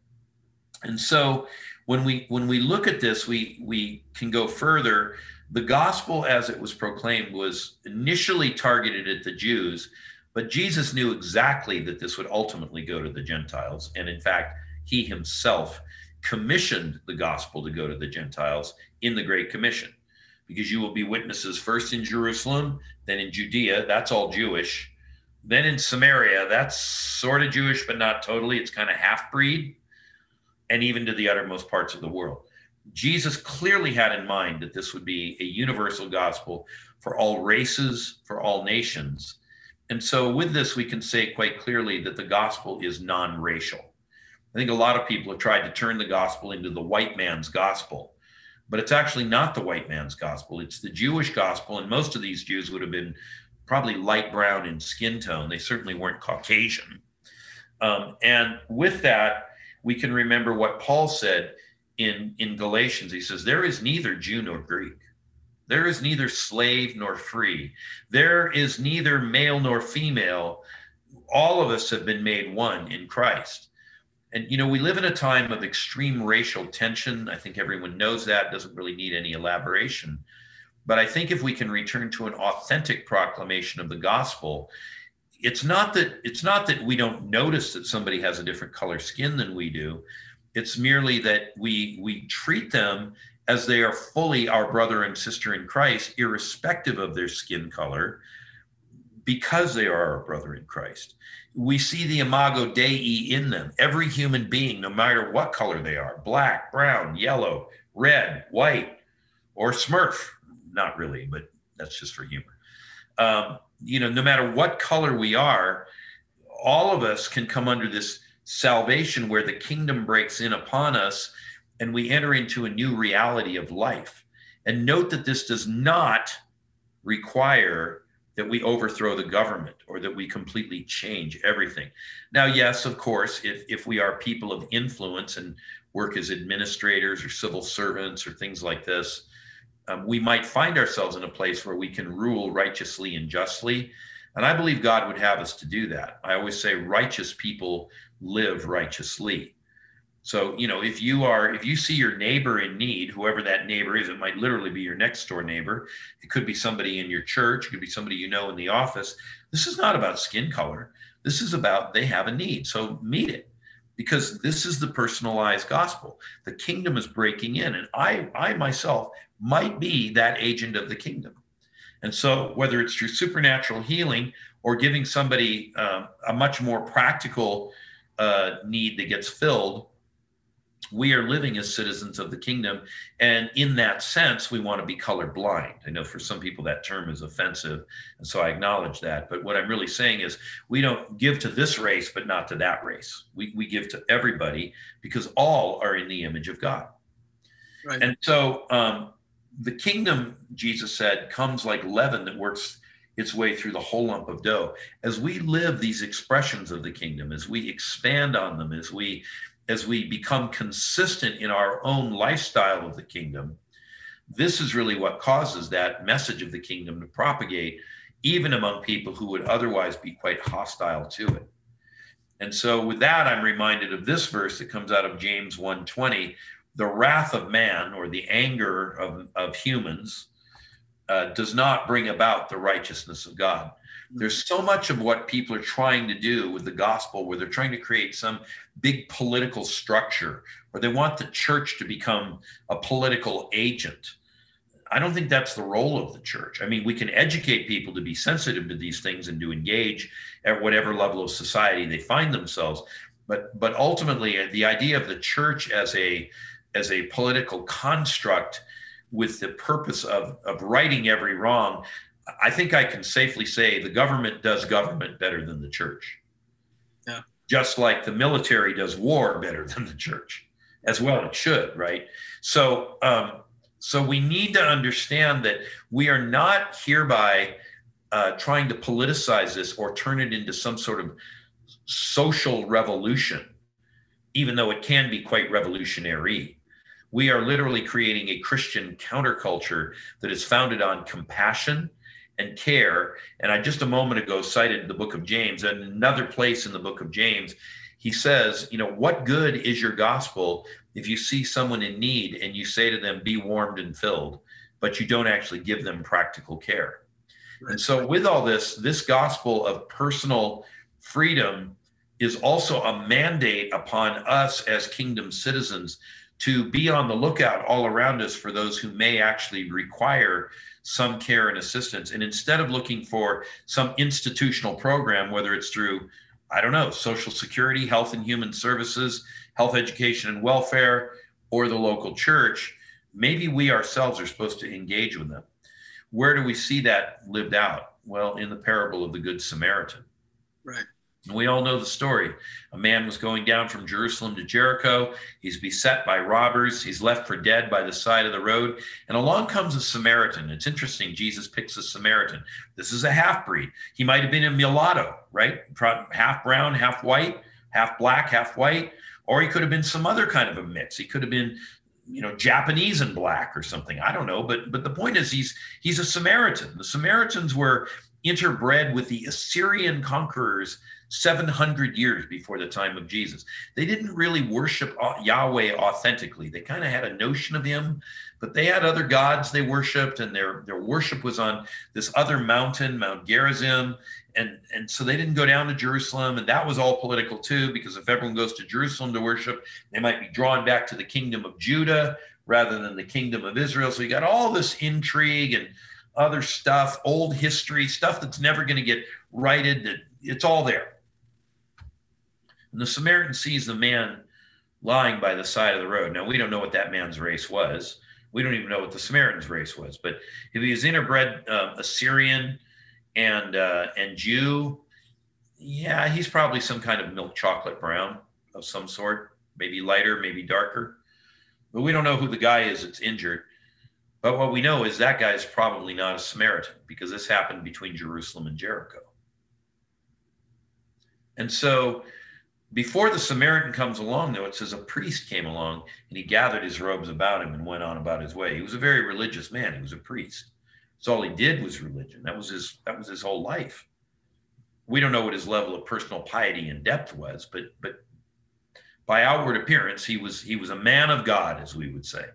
And so when we when we look at this, we we can go further. The gospel as it was proclaimed was initially targeted at the Jews, but Jesus knew exactly that this would ultimately go to the Gentiles. And in fact, he himself commissioned the gospel to go to the Gentiles in the Great Commission. Because you will be witnesses first in Jerusalem, then in Judea, that's all Jewish. Then in Samaria, that's sort of Jewish, but not totally. It's kind of half breed, and even to the uttermost parts of the world. Jesus clearly had in mind that this would be a universal gospel for all races, for all nations and so, with this, we can say quite clearly that the gospel is non racial. I think a lot of people have tried to turn the gospel into the white man's gospel, but it's actually not the white man's gospel. It's the Jewish gospel. And most of these Jews would have been probably light brown in skin tone. They certainly weren't Caucasian. Um, and with that, we can remember what Paul said in, in Galatians. He says, There is neither Jew nor Greek. There is neither slave nor free. There is neither male nor female. All of us have been made one in Christ. And, you know, we live in a time of extreme racial tension. I think everyone knows that, doesn't really need any elaboration. But I think if we can return to an authentic proclamation of the gospel, it's not that it's not that we don't notice that somebody has a different color skin than we do. It's merely that we we treat them as they are fully our brother and sister in Christ, irrespective of their skin color, because they are our brother in Christ. We see the imago Dei in them. Every human being, no matter what color they are black, brown, yellow, red, white, or smurf. Not really, but that's just for humor. Um, you know, no matter what color we are, all of us can come under this salvation where the kingdom breaks in upon us and we enter into a new reality of life. And note that this does not require that we overthrow the government or that we completely change everything. Now, yes, of course, if, if we are people of influence and work as administrators or civil servants or things like this, um, we might find ourselves in a place where we can rule righteously and justly. And I believe God would have us to do that. I always say righteous people live righteously. So, you know, if you are, if you see your neighbor in need, whoever that neighbor is, it might literally be your next door neighbor. It could be somebody in your church. It could be somebody you know in the office. This is not about skin color. This is about they have a need. So meet it because this is the personalized gospel. The kingdom is breaking in. And I, I myself might be that agent of the kingdom. And so, whether it's through supernatural healing or giving somebody um, a much more practical uh, need that gets filled, we are living as citizens of the kingdom. And in that sense, we want to be colorblind. I know for some people that term is offensive. And so I acknowledge that. But what I'm really saying is we don't give to this race, but not to that race. We, we give to everybody because all are in the image of God. Right. And so um, the kingdom, Jesus said, comes like leaven that works its way through the whole lump of dough. As we live these expressions of the kingdom, as we expand on them, as we as we become consistent in our own lifestyle of the kingdom, this is really what causes that message of the kingdom to propagate even among people who would otherwise be quite hostile to it. And so with that I'm reminded of this verse that comes out of James 1:20, the wrath of man or the anger of, of humans uh, does not bring about the righteousness of God. There's so much of what people are trying to do with the gospel where they're trying to create some big political structure or they want the church to become a political agent. I don't think that's the role of the church. I mean, we can educate people to be sensitive to these things and to engage at whatever level of society they find themselves. But but ultimately, the idea of the church as a as a political construct with the purpose of, of righting every wrong, I think I can safely say the government does government better than the church. Yeah. Just like the military does war better than the church, as well it should, right? So, um, so we need to understand that we are not hereby uh, trying to politicize this or turn it into some sort of social revolution, even though it can be quite revolutionary. We are literally creating a Christian counterculture that is founded on compassion and care. And I just a moment ago cited the book of James, and another place in the book of James, he says, you know, what good is your gospel if you see someone in need and you say to them, be warmed and filled, but you don't actually give them practical care? And so, with all this, this gospel of personal freedom is also a mandate upon us as kingdom citizens to be on the lookout all around us for those who may actually require some care and assistance. And instead of looking for some institutional program, whether it's through, I don't know, Social Security, Health and Human Services, Health Education and Welfare, or the local church, maybe we ourselves are supposed to engage with them. Where do we see that lived out? Well, in the parable of the Good Samaritan. Right. We all know the story. A man was going down from Jerusalem to Jericho. He's beset by robbers. He's left for dead by the side of the road. And along comes a Samaritan. It's interesting. Jesus picks a Samaritan. This is a half breed. He might have been a mulatto, right? Half brown, half white, half black, half white. Or he could have been some other kind of a mix. He could have been you know japanese and black or something i don't know but but the point is he's he's a samaritan the samaritans were interbred with the assyrian conquerors 700 years before the time of Jesus. They didn't really worship uh, Yahweh authentically. They kind of had a notion of him, but they had other gods they worshiped, and their, their worship was on this other mountain, Mount Gerizim. And, and so they didn't go down to Jerusalem, and that was all political too, because if everyone goes to Jerusalem to worship, they might be drawn back to the kingdom of Judah rather than the kingdom of Israel. So you got all this intrigue and other stuff, old history, stuff that's never going to get righted. That it's all there. And the Samaritan sees the man lying by the side of the road. Now, we don't know what that man's race was. We don't even know what the Samaritan's race was. But if he was interbred uh, Assyrian and uh, and Jew, yeah, he's probably some kind of milk chocolate brown of some sort, maybe lighter, maybe darker. But we don't know who the guy is that's injured. But what we know is that guy is probably not a Samaritan because this happened between Jerusalem and Jericho. And so before the Samaritan comes along, though, it says a priest came along and he gathered his robes about him and went on about his way. He was a very religious man. He was a priest. So all he did was religion. That was his that was his whole life. We don't know what his level of personal piety and depth was, but but by outward appearance, he was he was a man of God, as we would say.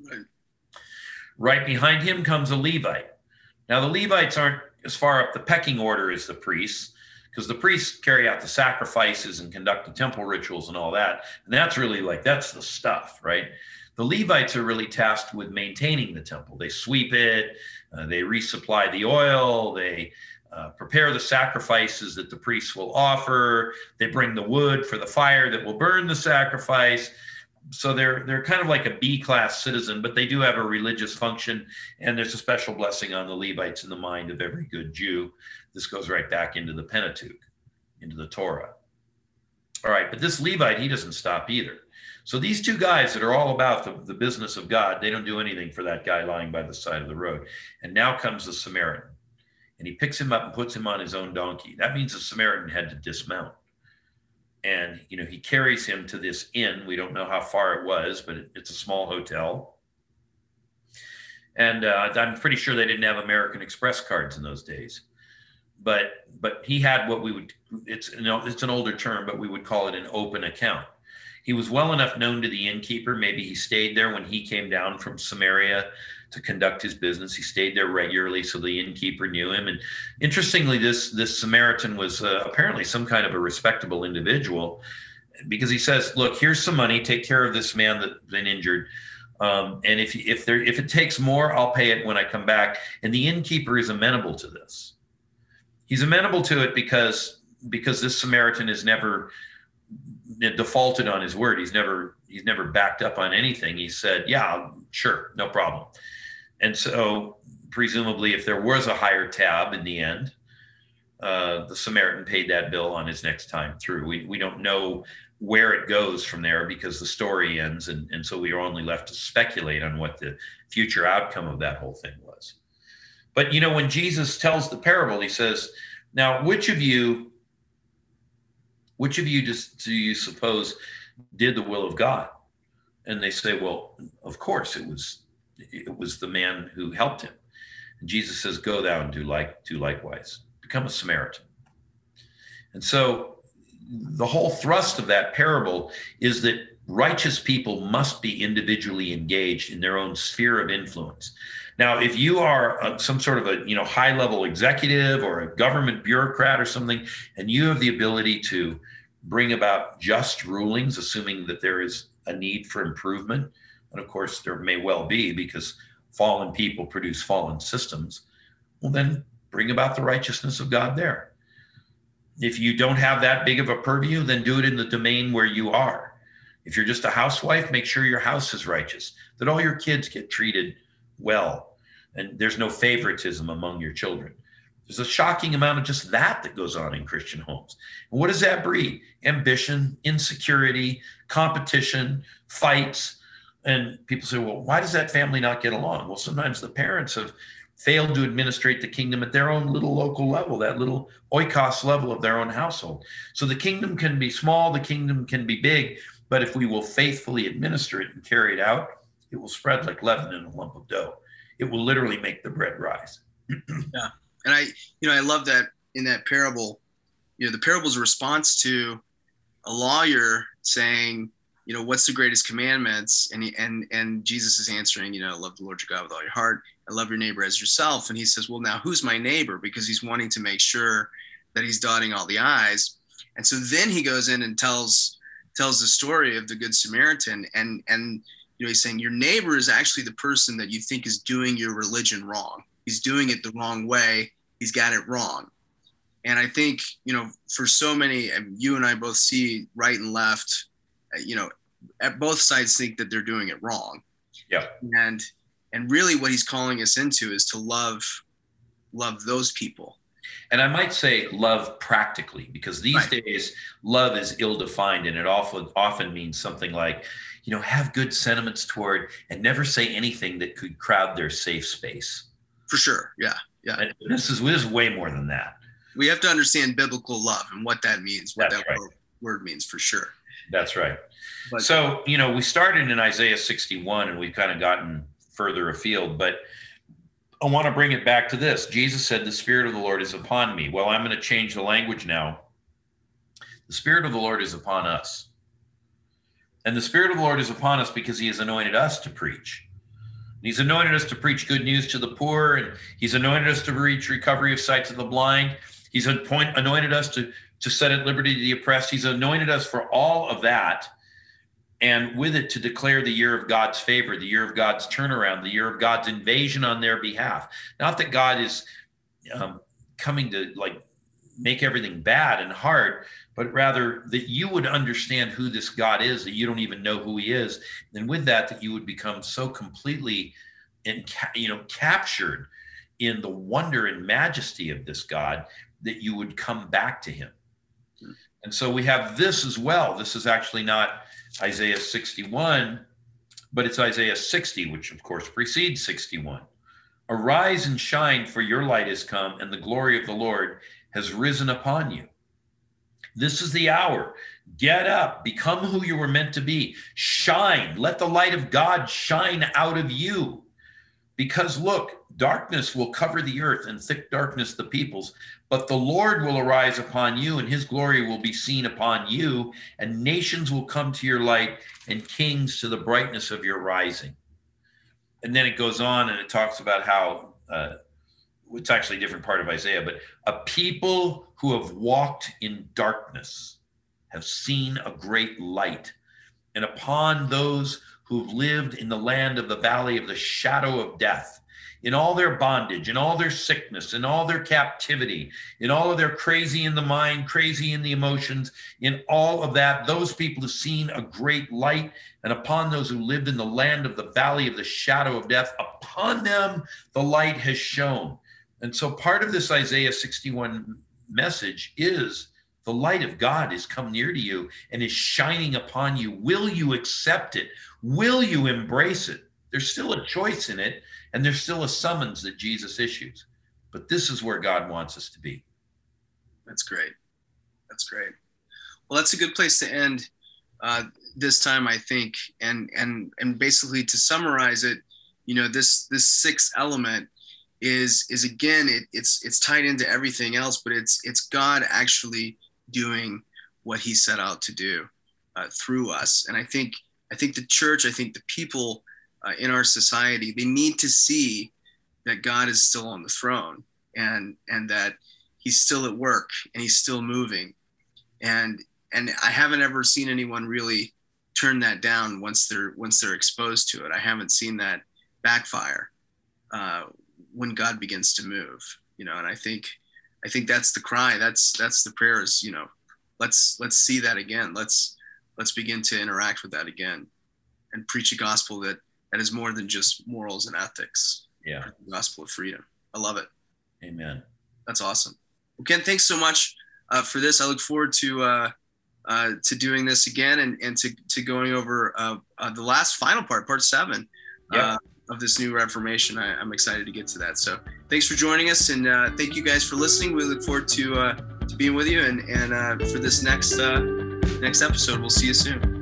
Right, right behind him comes a Levite. Now the Levites aren't as far up the pecking order as the priests because the priests carry out the sacrifices and conduct the temple rituals and all that. And that's really like, that's the stuff, right? The Levites are really tasked with maintaining the temple. They sweep it, uh, they resupply the oil, they uh, prepare the sacrifices that the priests will offer, they bring the wood for the fire that will burn the sacrifice. So they're they're kind of like a B class citizen, but they do have a religious function, and there's a special blessing on the Levites in the mind of every good Jew this goes right back into the Pentateuch, into the Torah. All right, but this Levite, he doesn't stop either. So these two guys that are all about the, the business of God, they don't do anything for that guy lying by the side of the road. And now comes the Samaritan. And he picks him up and puts him on his own donkey. That means the Samaritan had to dismount. And you know, he carries him to this inn. We don't know how far it was, but it, it's a small hotel. And uh, I'm pretty sure they didn't have American Express cards in those days but but he had what we would it's you know it's an older term but we would call it an open account he was well enough known to the innkeeper maybe he stayed there when he came down from samaria to conduct his business he stayed there regularly so the innkeeper knew him and interestingly this this samaritan was uh, apparently some kind of a respectable individual because he says look here's some money take care of this man that's been injured um, and if if there if it takes more i'll pay it when i come back and the innkeeper is amenable to this he's amenable to it because because this Samaritan has never defaulted on his word. He's never he's never backed up on anything. He said, "Yeah, sure, no problem." And so, presumably, if there was a higher tab in the end, uh, the Samaritan paid that bill on his next time through. We we don't know where it goes from there because the story ends, and, and so we are only left to speculate on what the future outcome of that whole thing was. But you know, when Jesus tells the parable, he says, Now, which of you, which of you just do you suppose did the will of God? And they say, Well, of course, it was it was the man who helped him. And Jesus says, Go thou and do like do likewise. Become a Samaritan. And so the whole thrust of that parable is that righteous people must be individually engaged in their own sphere of influence. Now, if you are a, some sort of a you know high level executive or a government bureaucrat or something, and you have the ability to bring about just rulings, assuming that there is a need for improvement, and of course there may well be because fallen people produce fallen systems, well then bring about the righteousness of God there. If you don't have that big of a purview, then do it in the domain where you are. If you're just a housewife, make sure your house is righteous, that all your kids get treated well and there's no favoritism among your children There's a shocking amount of just that that goes on in Christian homes. What does that breed? Ambition, insecurity, competition, fights. And people say, well, why does that family not get along? Well, sometimes the parents have failed to administrate the kingdom at their own little local level, that little oikos level of their own household. So the kingdom can be small, the kingdom can be big, but if we will faithfully administer it and carry it out, it will spread like leaven in a lump of dough. It will literally make the bread rise. yeah and I, you know, I love that in that parable, you know, the parable's response to a lawyer saying, you know, what's the greatest commandments? And he, and and Jesus is answering, you know, love the Lord your God with all your heart, and love your neighbor as yourself. And he says, well, now who's my neighbor? Because he's wanting to make sure that he's dotting all the i's. And so then he goes in and tells tells the story of the good Samaritan, and and you know, he's saying your neighbor is actually the person that you think is doing your religion wrong. He's doing it the wrong way, he's got it wrong. And I think, you know, for so many, you and I both see right and left, you know, at both sides think that they're doing it wrong. Yeah. And, and really what he's calling us into is to love, love those people. And I might say love practically because these right. days love is ill defined and it often often means something like, you know, have good sentiments toward and never say anything that could crowd their safe space. For sure. Yeah. Yeah. And this is this is way more than that. We have to understand biblical love and what that means, what That's that right. word, word means for sure. That's right. But, so, you know, we started in Isaiah 61 and we've kind of gotten further afield, but I want to bring it back to this. Jesus said, The Spirit of the Lord is upon me. Well, I'm going to change the language now. The Spirit of the Lord is upon us. And the Spirit of the Lord is upon us because he has anointed us to preach. He's anointed us to preach good news to the poor, and He's anointed us to reach recovery of sight to the blind. He's anointed us to, to set at liberty the oppressed. He's anointed us for all of that, and with it to declare the year of God's favor, the year of God's turnaround, the year of God's invasion on their behalf. Not that God is um, coming to like make everything bad and hard, but rather that you would understand who this God is, that you don't even know who he is. And with that, that you would become so completely and you know captured in the wonder and majesty of this God that you would come back to him. And so we have this as well. This is actually not Isaiah 61, but it's Isaiah 60, which of course precedes 61. Arise and shine, for your light has come, and the glory of the Lord has risen upon you. This is the hour. Get up, become who you were meant to be. Shine. Let the light of God shine out of you. Because look, darkness will cover the earth and thick darkness the peoples, but the Lord will arise upon you and his glory will be seen upon you, and nations will come to your light and kings to the brightness of your rising. And then it goes on and it talks about how uh, it's actually a different part of Isaiah, but a people who have walked in darkness have seen a great light. And upon those who've lived in the land of the valley of the shadow of death, in all their bondage, in all their sickness, in all their captivity, in all of their crazy in the mind, crazy in the emotions, in all of that, those people have seen a great light. And upon those who lived in the land of the valley of the shadow of death, upon them the light has shone. And so part of this Isaiah 61 message is the light of God has come near to you and is shining upon you. Will you accept it? Will you embrace it? There's still a choice in it, and there's still a summons that Jesus issues. But this is where God wants us to be. That's great. That's great. Well, that's a good place to end uh, this time, I think, and and and basically to summarize it, you know, this this sixth element is is again it, it's it's tied into everything else but it's it's god actually doing what he set out to do uh, through us. And i think i think the church i think the people uh, in our society they need to see that god is still on the throne and and that he's still at work and he's still moving. And and i haven't ever seen anyone really turn that down once they're once they're exposed to it. I haven't seen that backfire uh, when God begins to move, you know, and I think, I think that's the cry. That's, that's the prayers, you know, let's, let's see that again. Let's, let's begin to interact with that again and preach a gospel that, that is more than just morals and ethics. Yeah. gospel of freedom. I love it. Amen. That's awesome. Well, Ken, thanks so much uh, for this. I look forward to uh, uh, to doing this again and, and to, to going over uh, uh, the last final part, part seven Yeah. Of this new Reformation. I, I'm excited to get to that. So thanks for joining us and uh, thank you guys for listening. We look forward to uh, to being with you and and uh, for this next uh, next episode. We'll see you soon.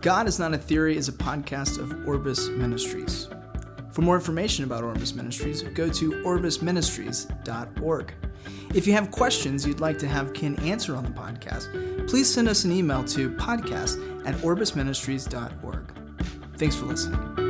God is Not a Theory is a podcast of Orbis Ministries. For more information about Orbis Ministries, go to orbisministries.org. If you have questions you'd like to have Ken answer on the podcast, please send us an email to podcast at orbisministries.org. Thanks for listening.